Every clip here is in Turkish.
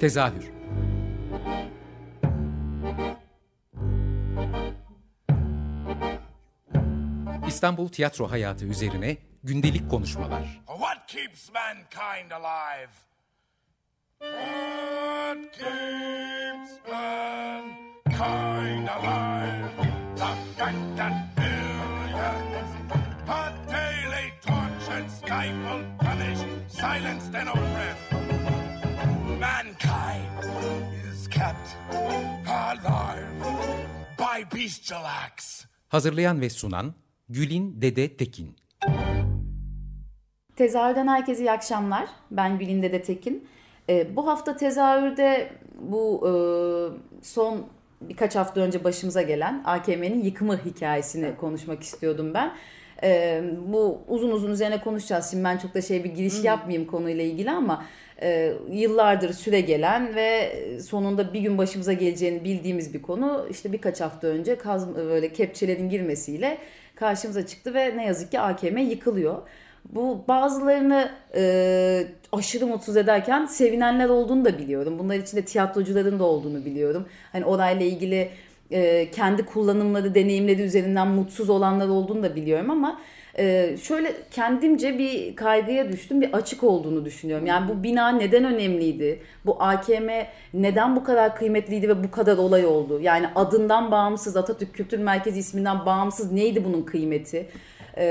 Tezahür İstanbul tiyatro hayatı üzerine gündelik konuşmalar. What keeps mankind alive? What keeps mankind alive? The fact that billions are daily tortured, stifled, punished, silenced, and oppressed. By bestial acts. Hazırlayan ve sunan Gülin Dede Tekin. Tezahürden herkese iyi akşamlar. Ben Gülin Dede Tekin. Ee, bu hafta tezahürde bu e, son birkaç hafta önce başımıza gelen AKM'nin yıkımı hikayesini konuşmak istiyordum ben. Ee, bu uzun uzun üzerine konuşacağız. Şimdi ben çok da şey bir giriş yapmayayım konuyla ilgili ama e, yıllardır süre gelen ve sonunda bir gün başımıza geleceğini bildiğimiz bir konu. İşte birkaç hafta önce kaz, böyle kepçelerin girmesiyle karşımıza çıktı ve ne yazık ki AKM yıkılıyor. Bu bazılarını e, aşırı mutsuz ederken sevinenler olduğunu da biliyorum. Bunlar içinde tiyatrocuların da olduğunu biliyorum. Hani orayla ilgili e, kendi kullanımları, deneyimleri üzerinden mutsuz olanlar olduğunu da biliyorum ama e, şöyle kendimce bir kaygıya düştüm. Bir açık olduğunu düşünüyorum. Yani bu bina neden önemliydi? Bu AKM neden bu kadar kıymetliydi ve bu kadar olay oldu? Yani adından bağımsız, Atatürk Kültür Merkezi isminden bağımsız neydi bunun kıymeti? Ee,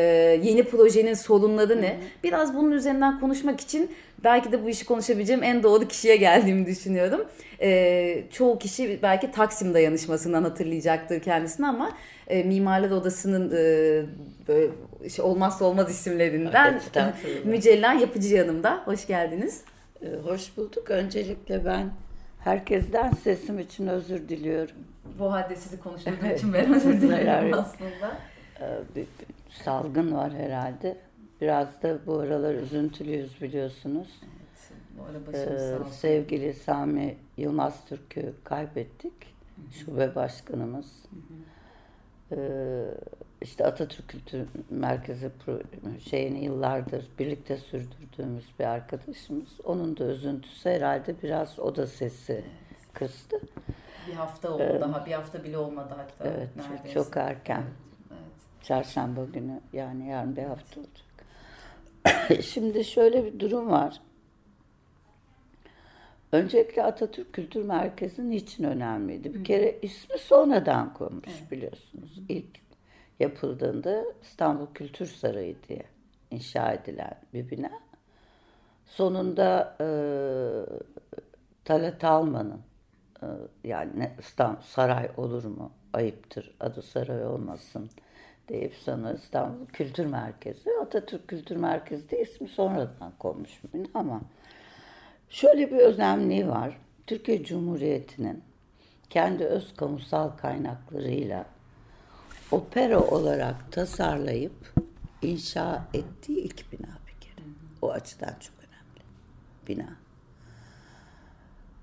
yeni projenin sorunları ne? Biraz bunun üzerinden konuşmak için belki de bu işi konuşabileceğim en doğru kişiye geldiğimi düşünüyorum. Ee, çoğu kişi belki Taksim dayanışmasından hatırlayacaktır kendisini ama e, Mimarlar Odası'nın e, böyle şey, olmazsa olmaz isimlerinden. Mücella Yapıcı yanımda. Hoş geldiniz. Ee, Hoş bulduk. Öncelikle ben herkesten sesim için özür diliyorum. Bu halde sizi konuşturduğum için ben özür dilerim aslında. Ee, salgın var herhalde. Biraz da bu aralar üzüntülüyüz biliyorsunuz. Bu ara Ee, sevgili Sami Yılmaz Türk'ü kaybettik. Şube başkanımız. Ee, işte Atatürk Kültür Merkezi şeyini yıllardır birlikte sürdürdüğümüz bir arkadaşımız. Onun da üzüntüsü herhalde biraz o da sesi kıstı. Bir hafta oldu daha. Bir hafta bile olmadı hatta. Evet, neredeyse. çok erken. Evet. Çarşamba günü yani yarın bir hafta olacak. Şimdi şöyle bir durum var. Öncelikle Atatürk Kültür Merkezi niçin önemliydi? Bir kere ismi sonradan konmuş biliyorsunuz. İlk yapıldığında İstanbul Kültür Sarayı diye inşa edilen bir bina. Sonunda e, Talat Alman'ın e, yani İstanbul Saray olur mu? Ayıptır. Adı saray olmasın deyip sonra İstanbul Kültür Merkezi. Atatürk Kültür Merkezi de ismi sonradan konmuş ama şöyle bir önemliği var. Türkiye Cumhuriyeti'nin kendi öz kamusal kaynaklarıyla opera olarak tasarlayıp inşa ettiği ilk bina bir kere. O açıdan çok önemli. Bina.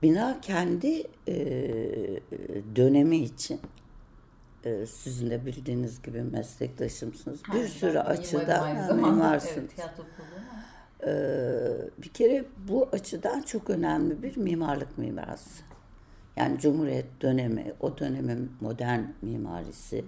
Bina kendi e, dönemi için e, sizin de bildiğiniz gibi meslektaşımsınız. Bir sürü açıdan mimarsınız. Ee, bir kere bu açıdan çok önemli bir mimarlık mirası. Yani Cumhuriyet dönemi, o dönemin modern mimarisi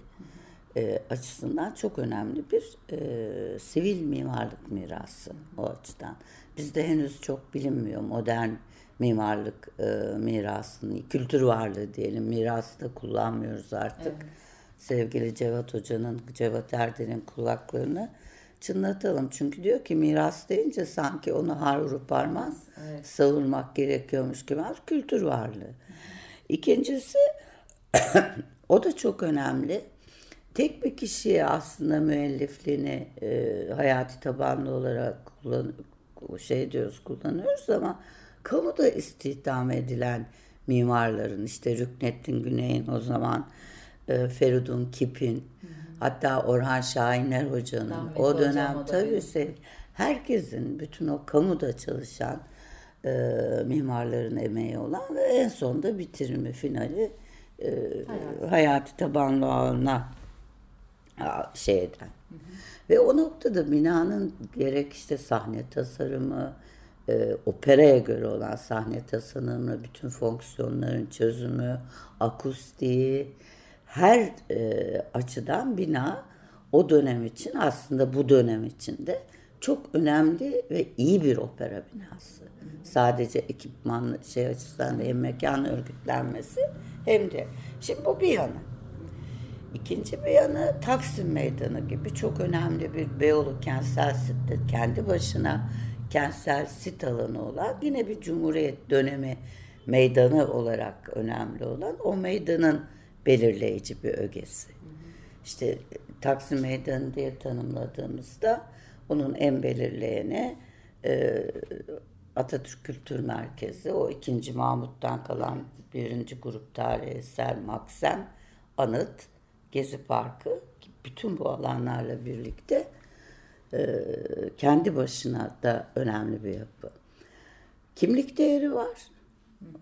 e, açısından çok önemli bir e, sivil mimarlık mirası o açıdan. Bizde henüz çok bilinmiyor modern mimarlık e, mirasını, kültür varlığı diyelim, mirası da kullanmıyoruz artık. Sevgili Cevat Hoca'nın, Cevat Erden'in kulaklarını çınlatalım. Çünkü diyor ki miras deyince sanki onu har vurup parmaz savurmak gerekiyormuş gibi. Kültür varlığı. İkincisi o da çok önemli. Tek bir kişiye aslında müellifliğini e, hayati tabanlı olarak kullan, şey diyoruz kullanıyoruz ama kamuda istihdam edilen mimarların işte Rüknettin Güney'in o zaman e, Feridun Kip'in hatta Orhan Şahiner Hoca'nın Rahmetli o dönem o tabii benim. herkesin bütün o kamuda çalışan e, mimarların emeği olan ve en sonunda bitirimi finali e, hayati tabanlı ağına a- şey eden. Ve o noktada binanın gerek işte sahne tasarımı, e, operaya göre olan sahne tasarımı, bütün fonksiyonların çözümü, akustiği, her e, açıdan bina o dönem için aslında bu dönem için de çok önemli ve iyi bir opera binası. Sadece ekipman şey açısından hem mekan örgütlenmesi hem de şimdi bu bir yanı. İkinci bir yanı Taksim Meydanı gibi çok önemli bir Beyoğlu kentsel sitte kendi başına kentsel sit alanı olan yine bir Cumhuriyet dönemi meydanı olarak önemli olan o meydanın belirleyici bir ögesi. İşte Taksim Meydanı diye tanımladığımızda onun en belirleyeni e, Atatürk Kültür Merkezi, o ikinci Mahmut'tan kalan birinci grup tarihi eser Maksen, Anıt, Gezi Parkı, bütün bu alanlarla birlikte kendi başına da önemli bir yapı. Kimlik değeri var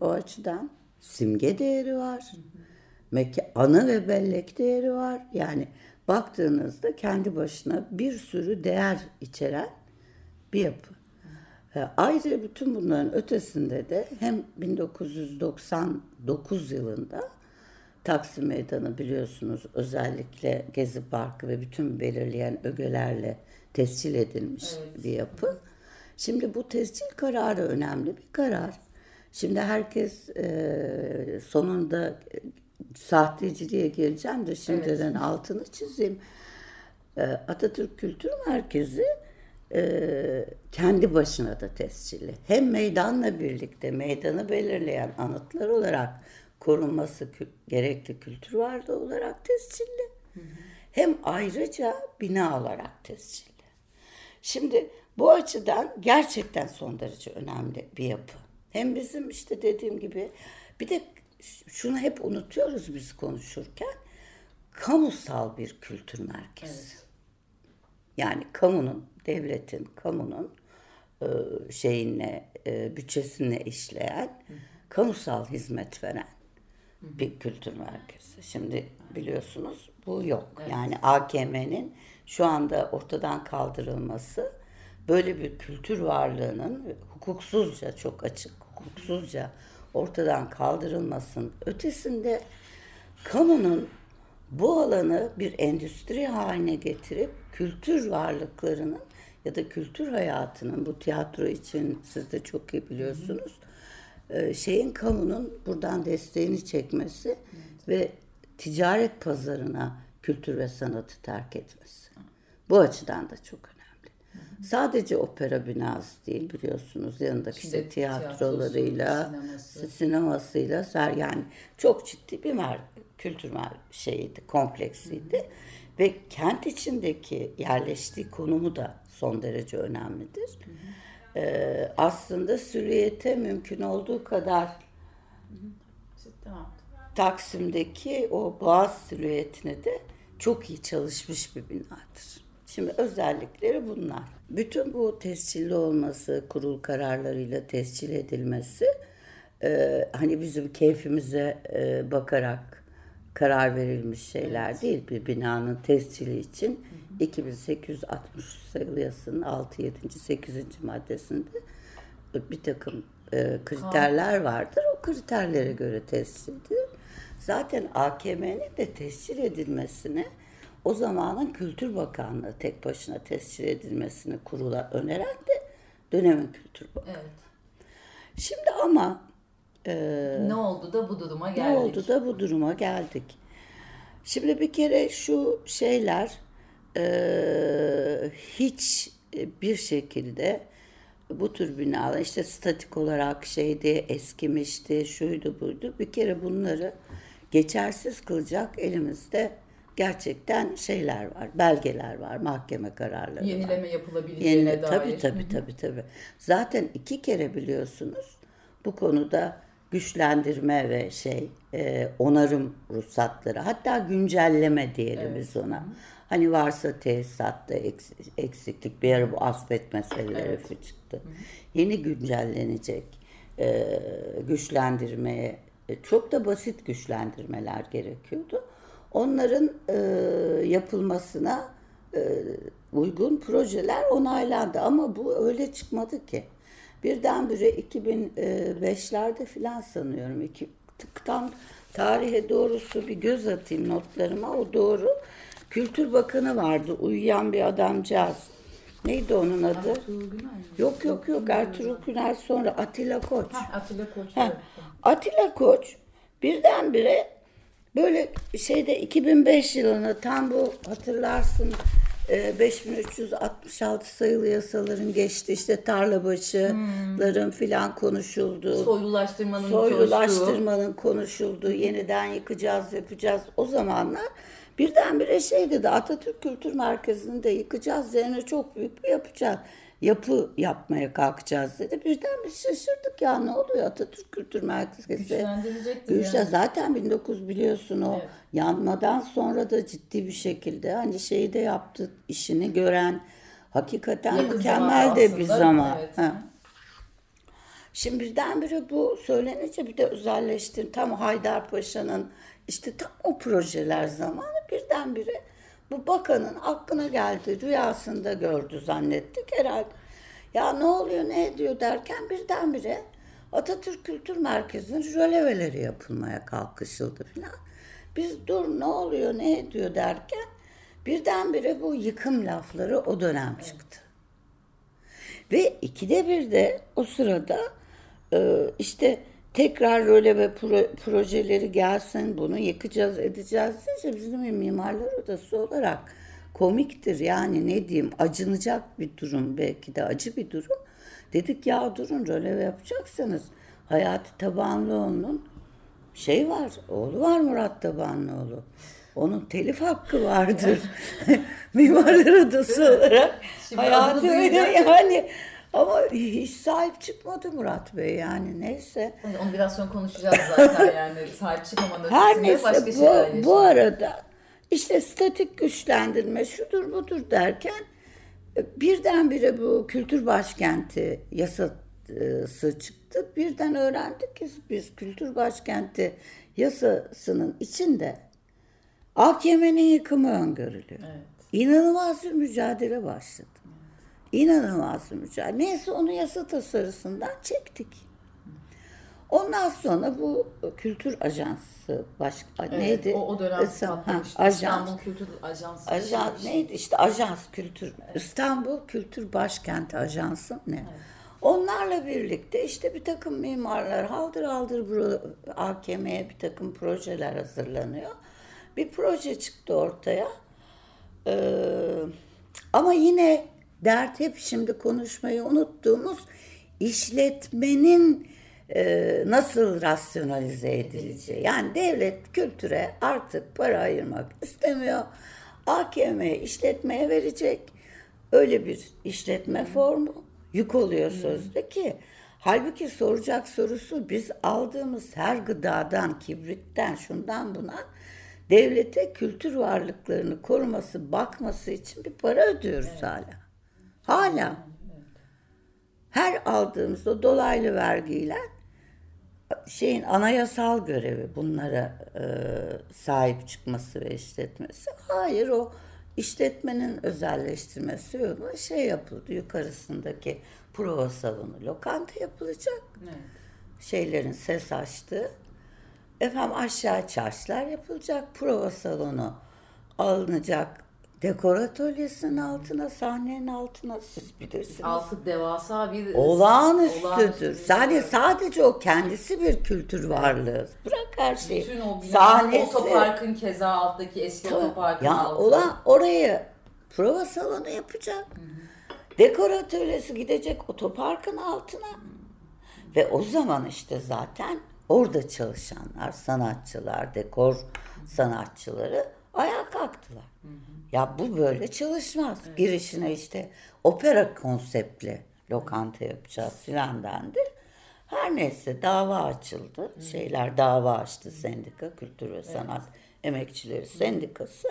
o açıdan, simge değeri var, mekan, anı ve bellek değeri var. Yani baktığınızda kendi başına bir sürü değer içeren bir yapı. E, Ayrıca bütün bunların ötesinde de hem 1999 yılında Taksim Meydanı biliyorsunuz özellikle Gezi Parkı ve bütün belirleyen ögelerle tescil edilmiş bir yapı. Şimdi bu tescil kararı önemli bir karar. Şimdi herkes e, sonunda e, sahteciliğe gireceğim de şimdiden altını çizeyim. E, Atatürk Kültür Merkezi e, kendi başına da tescilli. Hem meydanla birlikte meydanı belirleyen anıtlar olarak korunması kü- gerekli kültür varlığı olarak tescilli. Hem ayrıca bina olarak tescilli. Şimdi bu açıdan gerçekten son derece önemli bir yapı. Hem bizim işte dediğim gibi bir de şunu hep unutuyoruz biz konuşurken kamusal bir kültür merkezi. Yani kamunun, devletin, kamunun e, şeyine, bütçesine işleyen, kamusal hizmet veren bir kültür merkezi. Şimdi biliyorsunuz bu yok. Yani AKM'nin şu anda ortadan kaldırılması böyle bir kültür varlığının hukuksuzca çok açık, hukuksuzca ortadan kaldırılmasının ötesinde kamunun bu alanı bir endüstri haline getirip kültür varlıklarının ya da kültür hayatının bu tiyatro için siz de çok iyi biliyorsunuz e, şeyin kamunun buradan desteğini çekmesi ve ticaret pazarına kültür ve sanatı terk etmesi. Bu açıdan da çok önemli. Sadece opera binası değil biliyorsunuz yanındaki işte İşte tiyatrolarıyla, sineması. sinemasıyla yani çok ciddi bir mer kültür mer şeyiydi, kompleksiydi. Ve kent içindeki yerleştiği konumu da son derece önemlidir. Ee, aslında süriyete mümkün olduğu kadar. Taksim'deki o boğaz silüetine de çok iyi çalışmış bir binadır. Şimdi özellikleri bunlar. Bütün bu tescilli olması, kurul kararlarıyla tescil edilmesi e, hani bizim keyfimize e, bakarak karar verilmiş şeyler değil. Bir binanın tescili için 2860 sayılı yasanın 6, 7, 8. maddesinde bir takım e, kriterler vardır. O kriterlere göre tescil edilir. Zaten AKM'nin de tescil edilmesini o zamanın Kültür Bakanlığı tek başına tescil edilmesini kurula öneren de dönemin Kültür Bakanı. Evet. Şimdi ama e, Ne oldu da bu duruma ne geldik? oldu da bu duruma geldik? Şimdi bir kere şu şeyler e, hiç bir şekilde bu tür binalar işte statik olarak şeydi eskimişti şuydu buydu bir kere bunları geçersiz kılacak elimizde gerçekten şeyler var belgeler var mahkeme kararları var. Yenileme yapılabileceğine Yenile, dair. tabii tabii tabii tabii. Zaten iki kere biliyorsunuz bu konuda güçlendirme ve şey e, onarım ruhsatları hatta güncelleme diyelim biz ona. Hani varsa tesisatta eks- eksiklik bir ara bu asbet meseleleri çıktı. Yeni güncellenecek e, güçlendirmeye e, çok da basit güçlendirmeler gerekiyordu. Onların e, yapılmasına e, uygun projeler onaylandı ama bu öyle çıkmadı ki. Birdenbire 2005'lerde filan sanıyorum. İki, tam tarihe doğrusu bir göz atayım notlarıma. O doğru. Kültür Bakanı vardı. Uyuyan bir adamcağız. Neydi onun adı? Yok yok yok Ertuğrul Günay sonra Atilla Koç. Atilla Koç. Ha, Atilla Koç birdenbire böyle şeyde 2005 yılını tam bu hatırlarsın 5366 sayılı yasaların geçti işte tarlabaşıların filan konuşulduğu. Soylulaştırmanın Soylulaştırmanın konuşulduğu, yeniden yıkacağız, yapacağız. O zamanlar birdenbire şey dedi, Atatürk Kültür Merkezi'ni de yıkacağız, üzerine çok büyük bir yapacağız. Yapı yapmaya kalkacağız dedi. Birden biz şaşırdık ya ne oluyor Atatürk Kültür Merkezi. Güçlendirecektir Güçle, yani. Zaten 1900 biliyorsun o Evet. yanmadan sonra da ciddi bir şekilde hani şeyi de yaptı işini gören hakikaten Yakın mükemmel de bir zaman. evet. Ha. Şimdi birdenbire bu söylenince bir de özelleşti. Tam Haydarpaşa'nın işte tam o projeler zamanı birdenbire bu bakanın aklına geldi. Rüyasında gördü zannettik herhalde. Ya ne oluyor ne ediyor derken birdenbire Atatürk Kültür Merkezi'nin röleveleri yapılmaya kalkışıldı filan. Biz dur ne oluyor ne ediyor derken birdenbire bu yıkım lafları o dönem çıktı. Ve ikide bir de o sırada e, işte tekrar röle ve pro- projeleri gelsin bunu yıkacağız edeceğiz deyince bizim mimarlar odası olarak komiktir yani ne diyeyim acınacak bir durum belki de acı bir durum. Dedik ya durun röleve yapacaksanız Hayati Tabanlıoğlu'nun şey var, oğlu var Murat Tabanlıoğlu. Onun telif hakkı vardır. Mimarlar Odası olarak. Şimdi Hayati adını öyle yani. Ama hiç sahip çıkmadı Murat Bey yani neyse. Onu biraz sonra konuşacağız zaten yani sahip çıkmamanın Her neyse başka bu, şeyler bu yaşanıyor. arada işte statik güçlendirme şudur budur derken birdenbire bu kültür başkenti yasası çıktı. Birden öğrendik ki biz kültür başkenti yasasının içinde AKM'nin yıkımı öngörülüyor. İnanılmaz bir mücadele başladı. İnanılmaz bir mücadele. Neyse onu yasa tasarısından çektik. Ondan sonra bu kültür ajansı baş Evet, neydi? O, o dönem İsta- ha, ajans. İstanbul Kültür Ajansı. bir şey. Ajans neydi işte ajans kültür İstanbul Kültür Başkenti Ajansı ne? Onlarla birlikte işte bir takım mimarlar haldır haldır AKM'ye bir takım projeler hazırlanıyor. Bir proje çıktı ortaya. Ee, ama yine dert hep şimdi konuşmayı unuttuğumuz işletmenin e, nasıl rasyonalize edileceği. Yani devlet kültüre artık para ayırmak istemiyor. AKM işletmeye verecek. Öyle bir işletme formu yük oluyor sözde ki. Halbuki soracak sorusu biz aldığımız her gıdadan, kibritten, şundan buna devlete kültür varlıklarını koruması, bakması için bir para ödüyoruz hala. Hala. Her aldığımızda dolaylı vergiyle şeyin anayasal görevi bunlara e, sahip çıkması ve işletmesi. Hayır o işletmenin özelleştirmesi yolunda şey yapıldı. Yukarısındaki prova salonu lokanta yapılacak. Şeylerin ses açtığı. Efendim aşağı çarşılar yapılacak. Prova salonu alınacak. Dekor atölyesinin altına, sahnenin altına siz bilirsiniz. Altı devasa bir Olağanüstüdür. olağanüstü bir- Sadece sadece o kendisi bir kültür varlığı. Bırak her şeyi. Bütün o bina, Sahnesi. otoparkın keza alttaki eski otoparkın Ya altı. olan orayı prova salonu yapacak. Dekor atölyesi gidecek otoparkın altına. Ve o zaman işte zaten orada çalışanlar, sanatçılar, dekor sanatçıları ayağa kalktılar. Ya bu böyle çalışmaz. Girişine işte opera konseptli lokanta yapacağız filan dendi. Her neyse dava açıldı. Şeyler dava açtı sendika, kültür ve sanat emekçileri sendikası.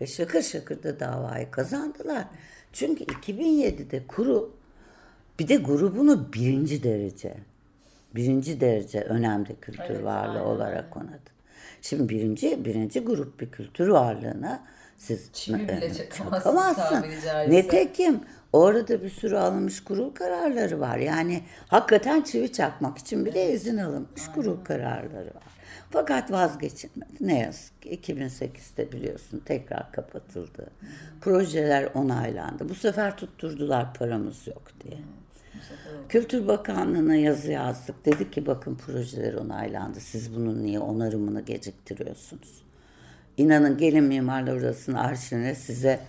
Ve şakır şakır da davayı kazandılar. Çünkü 2007'de kuru bir de grubunu birinci derece, birinci derece önemli kültür Evet, varlığı aynen olarak onadı. Şimdi birinci, birinci grup bir kültür varlığına Siz Çivi bile e, çakamazsın. Netekim orada bir sürü alınmış kurul kararları var. Yani hakikaten çivi çakmak için bile izin alınmış kurul kararları var. Fakat vazgeçilmedi. Ne yazık ki 2008'de biliyorsun tekrar kapatıldı. Projeler onaylandı. Bu sefer tutturdular paramız yok diye. Kültür Bakanlığı'na yazı yazdık. Dedi ki bakın projeler onaylandı. Siz bunun niye onarımını geciktiriyorsunuz? İnanın gelin mimarlar odasının arşivine size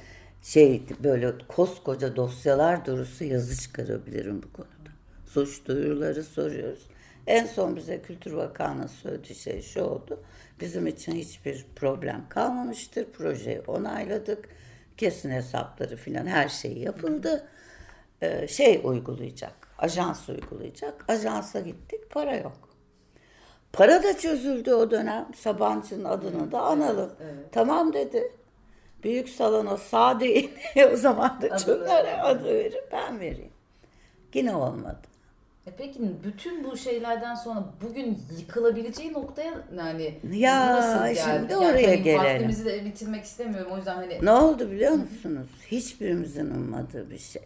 şey böyle koskoca dosyalar dolusu yazı çıkarabilirim bu konuda. Suç duyuruları soruyoruz. En son bize Kültür Bakanlığı söylediği şey şu oldu. Bizim için hiçbir problem kalmamıştır. Projeyi onayladık. Kesin hesapları filan her şey yapıldı. Ee, şey uygulayacak. Ajans uygulayacak. Ajansa gittik. Para yok. Para da çözüldü o dönem. Sabancı'nın adını da analım. Tamam dedi. Büyük salona sağ değil. o zaman da çok ver. adı verin ben vereyim. Yine olmadı. E peki bütün bu şeylerden sonra bugün yıkılabileceği noktaya yani Ya, nasıl geldi? şimdi Yani oraya tabii gelelim. Vaktimizi de bitirmek istemiyorum o yüzden hani Ne oldu biliyor musunuz? Hiçbirimizin ummadığı bir şey.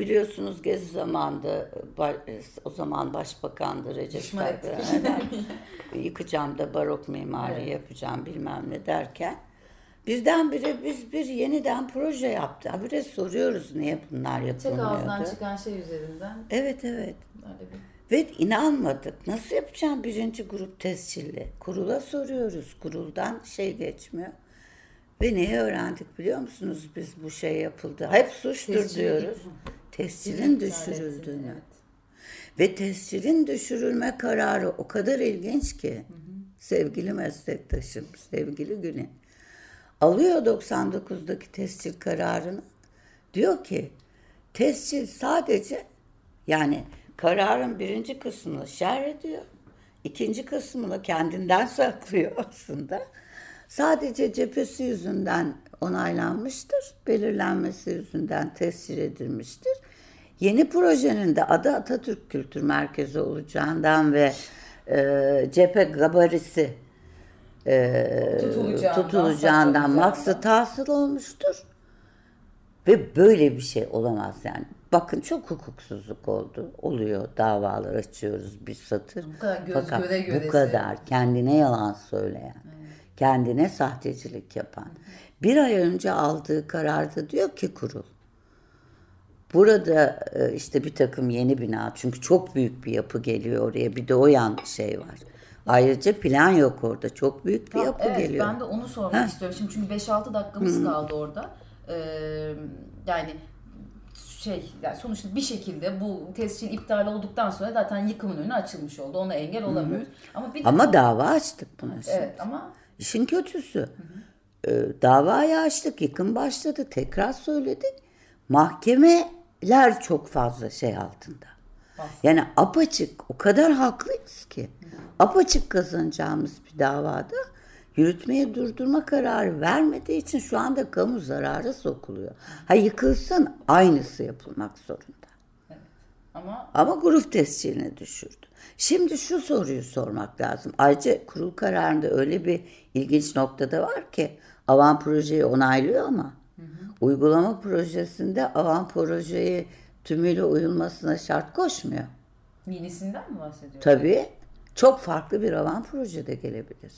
Biliyorsunuz Gezi zamanında ba- o zaman Başbakandı Recep Tayyip. Yıkacağım da barok mimari yapacağım bilmem ne derken birdenbire biz bir yeniden proje yaptık. Habire soruyoruz niye bunlar tek ağızdan yapılmıyordu. çıkan şey üzerinden Evet evet. Ve inanmadık. Nasıl yapacağım birinci grup tescilli? Kurula soruyoruz. Kuruldan şey geçmiyor. Ve neyi öğrendik biliyor musunuz biz bu şey yapıldı? Hep suçtur Tescil- diyoruz. Tescilin iptal düşürüldüğünü. evet. Ve tescilin düşürülme kararı o kadar ilginç ki sevgili meslektaşım, sevgili Güney. Alıyor 99'daki tescil kararını. Diyor ki tescil sadece yani kararın birinci kısmını şerh ediyor. ikinci kısmını kendinden saklıyor aslında. Sadece cephesi yüzünden onaylanmıştır. Belirlenmesi yüzünden tescil edilmiştir. Yeni projenin de adı Atatürk Kültür Merkezi olacağından ve e, cephe gabarisi e, Tutulacağından, tutulacağından maksat hasıl olmuştur. Ve böyle bir şey olamaz yani. Bakın çok hukuksuzluk oldu. Oluyor davalar açıyoruz bir satır. Bu kadar göz Fakat göre göresi. bu kadar kendine yalan söyleyen, kendine sahtecilik yapan. Bir ay önce aldığı kararda diyor ki kurul. Burada e, işte bir takım yeni bina çünkü çok büyük bir yapı geliyor oraya bir de o yan şey var. Ayrıca plan yok orada çok büyük bir yapı evet, geliyor. Ben de onu sormak Ha. istiyorum. Şimdi çünkü 5-6 dakikamız kaldı orada. Ee, yani şey yani sonuçta bir şekilde bu tescil iptal olduktan sonra zaten yıkımın önü açılmış oldu. Ona engel olamıyoruz. Ama bir Ama dava açtık buna şimdi. evet ama İşin kötüsü. e, davayı açtık, yıkım başladı. Tekrar söyledik. Mahkemeler çok fazla şey altında. Yani apaçık, o kadar haklıyız ki. Apaçık kazanacağımız bir davada yürütmeyi durdurma kararı vermediği için şu anda kamu zararı sokuluyor. Ha yıkılsın aynısı yapılmak zorunda. ama Ama grup tescilini düşürdü. Şimdi şu soruyu sormak lazım. Ayrıca kurul kararında öyle bir ilginç noktada var ki avan projeyi onaylıyor ama uygulama projesinde avan projeyi tümüyle uyulmasına şart koşmuyor. yenisinden mi bahsediyoruz? Tabii çok farklı bir avan projede gelebilir.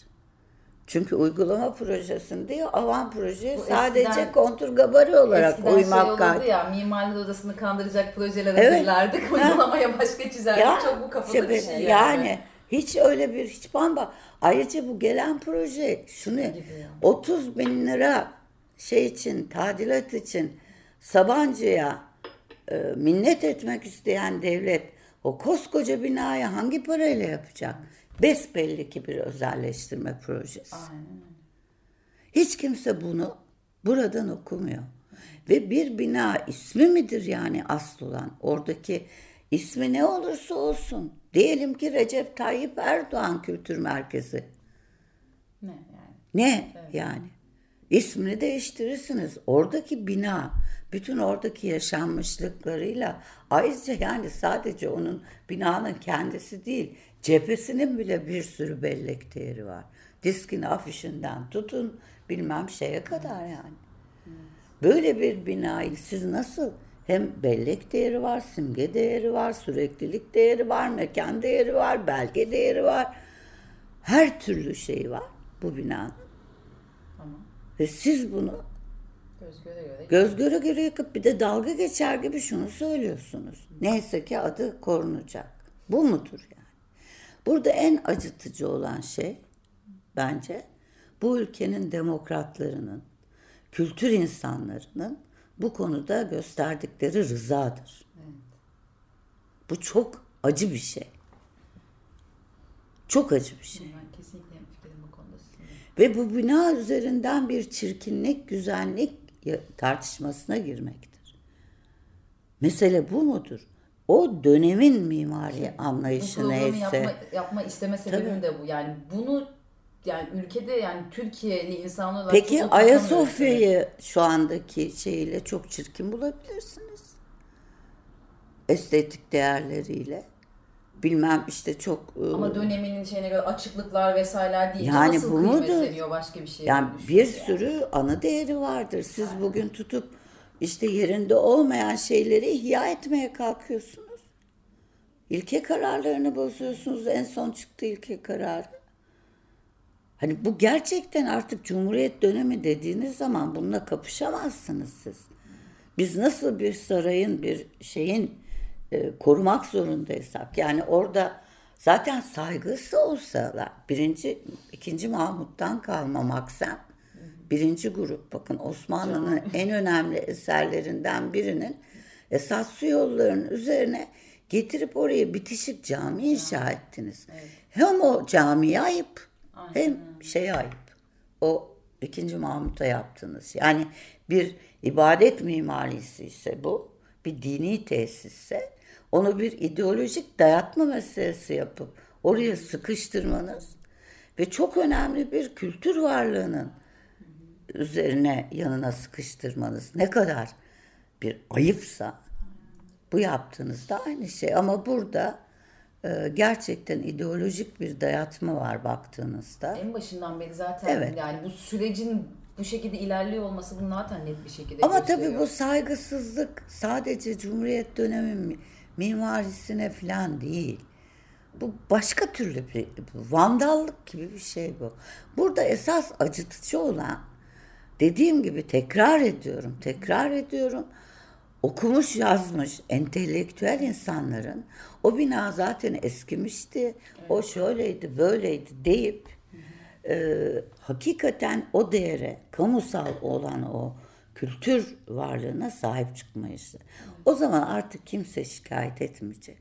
Çünkü uygulama projesinde avan projeye Bu sadece eskiden- kontur gabari olarak Eskiden şey uymak olurdu kaydıyla. ya mimarlık odasını kandıracak projeler Evet. hazırlardık. Ha. Uygulamaya başka çizerdik. Ya, Çok bu kafada işte bir şey yani. yani. hiç öyle bir hiç bamba. Ayrıca bu gelen proje şunu gibi ya. 30 bin lira şey için tadilat için Sabancı'ya e, minnet etmek isteyen devlet o koskoca binayı hangi parayla yapacak? Besbelli ki bir özelleştirme projesi. Hiç kimse bunu buradan okumuyor. Ve bir bina ismi midir yani asıl olan? Oradaki ismi ne olursa olsun. Diyelim ki Recep Tayyip Erdoğan Kültür Merkezi. Ne yani? Ne yani? İsmini değiştirirsiniz. Oradaki bina, bütün oradaki yaşanmışlıklarıyla ayrıca yani sadece onun binanın kendisi değil, cephesinin bile bir sürü bellek değeri var. Diskin afişinden tutun, bilmem şeye kadar yani. Böyle bir binayı siz nasıl hem bellek değeri var, simge değeri var, süreklilik değeri var, mekan değeri var, belge değeri var. Her türlü şey var bu binanın. Ve siz bunu Göz göre göre. göz göre göre yakıp bir de dalga geçer gibi şunu söylüyorsunuz. Neyse ki adı korunacak. Bu mudur yani? Burada en acıtıcı olan şey bence bu ülkenin demokratlarının, kültür insanlarının bu konuda gösterdikleri rızadır. Bu çok acı bir şey. Çok acı bir şey. Ben kesinlikle hemfikirim bu konuda sizinle. Ve bu bina üzerinden bir çirkinlik, güzellik tartışmasına girmektir. Mesele bu mudur? O dönemin mimari Bu anlayışı programı neyse. yapma, yapma isteme sebebim de bu. Yani bunu yani ülkede yani Türkiye'li insanlar olarak Peki. Ayasofya'yı şu andaki şeyiyle çok çirkin bulabilirsiniz. Estetik değerleriyle. Bilmem işte çok Ama döneminin şeyine göre açıklıklar vesaireler değil. Yani Nasıl bu mudur? başka bir şey. Yani bir sürü anı değeri vardır. Siz bugün tutup işte yerinde olmayan şeyleri ihya etmeye kalkıyorsunuz. İlke kararlarını bozuyorsunuz. En son çıktı ilke kararı. Hani bu gerçekten artık Cumhuriyet dönemi dediğiniz zaman bununla kapışamazsınız siz. Biz nasıl bir sarayın, bir şeyin e, korumak zorundaysak yani orada zaten saygısı olsalar birinci, ikinci Mahmut'tan kalma maksem birinci grup bakın Osmanlı'nın en önemli eserlerinden birinin esas su yollarının üzerine getirip oraya bitişik cami inşa ettiniz. Hem o camiye ayıp hem şeye ayıp. O ikinci Mahmut'a yaptınız. Yani bir ibadet mimarisi ise bu, bir dini tesisse onu bir ideolojik dayatma meselesi yapıp oraya sıkıştırmanız ve çok önemli bir kültür varlığının üzerine yanına sıkıştırmanız ne kadar bir ayıpsa bu yaptığınız da aynı şey ama burada e, gerçekten ideolojik bir dayatma var baktığınızda. En başından beri zaten Evet. yani bu sürecin bu şekilde ilerliyor olması bunu zaten net bir şekilde Ama gösteriyor. tabii bu saygısızlık sadece Cumhuriyet dönemi mi- mimarisine falan değil. Bu başka türlü bir vandallık gibi bir şey bu. Burada esas acıtıcı olan dediğim gibi tekrar ediyorum, tekrar ediyorum. Okumuş yazmış entelektüel insanların o bina zaten eskimişti, o şöyleydi böyleydi deyip e, hakikaten o değere, kamusal olan o kültür varlığına sahip çıkmayışı. O zaman artık kimse şikayet etmeyecek.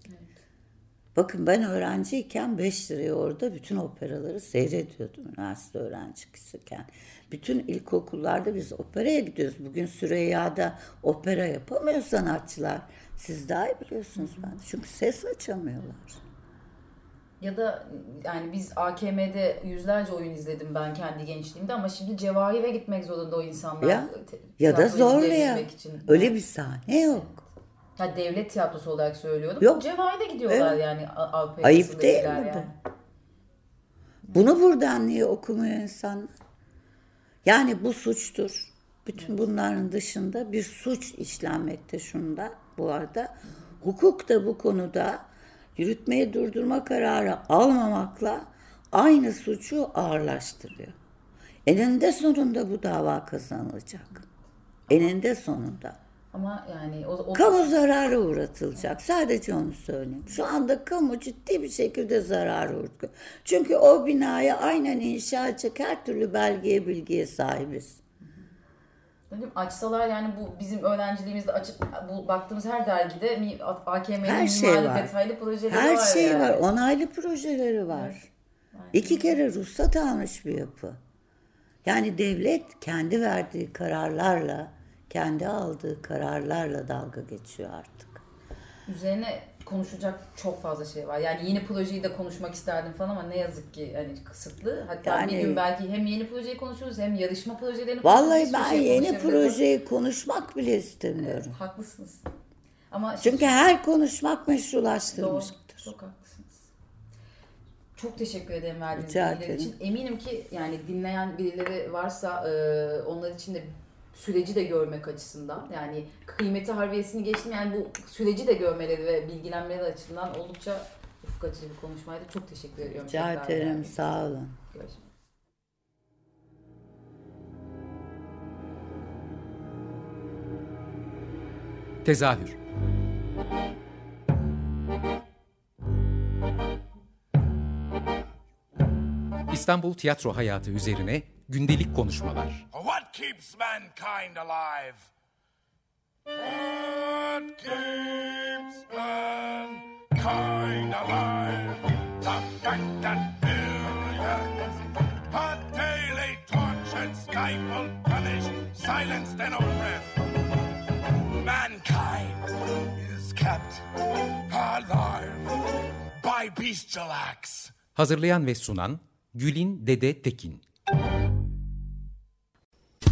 Bakın ben öğrenciyken 5 liraya orada bütün operaları seyrediyordum üniversite öğrencisiyken. Bütün ilkokullarda biz operaya gidiyoruz. Bugün Süreyya'da opera yapamıyor sanatçılar. Siz daha iyi biliyorsunuz ben. Çünkü ses açamıyorlar. Ya da yani biz AKM'de yüzlerce oyun izledim ben kendi gençliğimde ama şimdi Cevahir'e gitmek zorunda o insanlar. Ya ya da izleyebilmek için. Öyle bir sahne yok. Ya devlet tiyatrosu olarak söylüyorum. Yok. Cevahir'e gidiyorlar Evet. yani Avrupa Ayıp değil mi yani. Bunu buradan niye okumuyor insanlar? Yani bu suçtur. Bütün bunların dışında bir suç işlenmekte şunda bu arada. Hukuk da bu konuda yürütmeyi durdurma kararı almamakla aynı suçu ağırlaştırıyor. Eninde sonunda bu dava kazanılacak. Eninde sonunda. Ama yani o, o Kamu zararı uğratılacak. Sadece onu söyleyeyim. Şu anda kamu ciddi bir şekilde zarar uğratıyor. Çünkü o binayı aynen inşa edecek her türlü belgeye bilgiye sahibiz. Dedim, açsalar yani bu bizim öğrenciliğimizde açıp bu baktığımız her dergide AKM'nin Her şey var. detaylı projeleri Her var şey yani. var. Onaylı projeleri var. İki kere ruhsat almış bir yapı. Yani devlet kendi verdiği kararlarla, kendi aldığı kararlarla dalga geçiyor artık. Üzerine konuşacak çok fazla şey var. Yani yeni projeyi de konuşmak isterdim falan ama ne yazık ki hani kısıtlı. Hatta Yani- bir gün belki hem yeni projeyi konuşuruz hem yarışma projelerini Vallahi ben şey yeni projeyi konuşmak bile istemiyorum. Haklısınız. Ama Çünkü her konuşmak Doğru, meşrulaştırmıştır. çok haklısınız. Çok teşekkür ederim verdiğiniz bilgiler için. Eminim ki yani dinleyen birileri varsa e, onlar için de süreci de görmek açısından yani kıymeti harbiyesini geçtim yani bu süreci de görmeleri ve bilgilenmeleri açısından oldukça ufuk açıcı bir konuşmaydı. Çok teşekkür ediyorum. Rica ederim. için. Sağ olun. Görüşmek Tezahür İstanbul tiyatro hayatı üzerine gündelik konuşmalar. What keeps mankind alive? What keeps mankind alive? The fact that billions are daily tortured, stifled, punished, silenced, and oppressed. Mankind is kept alive by bestial acts. Hazırlayan ve sunan Gülin Dede Tekin.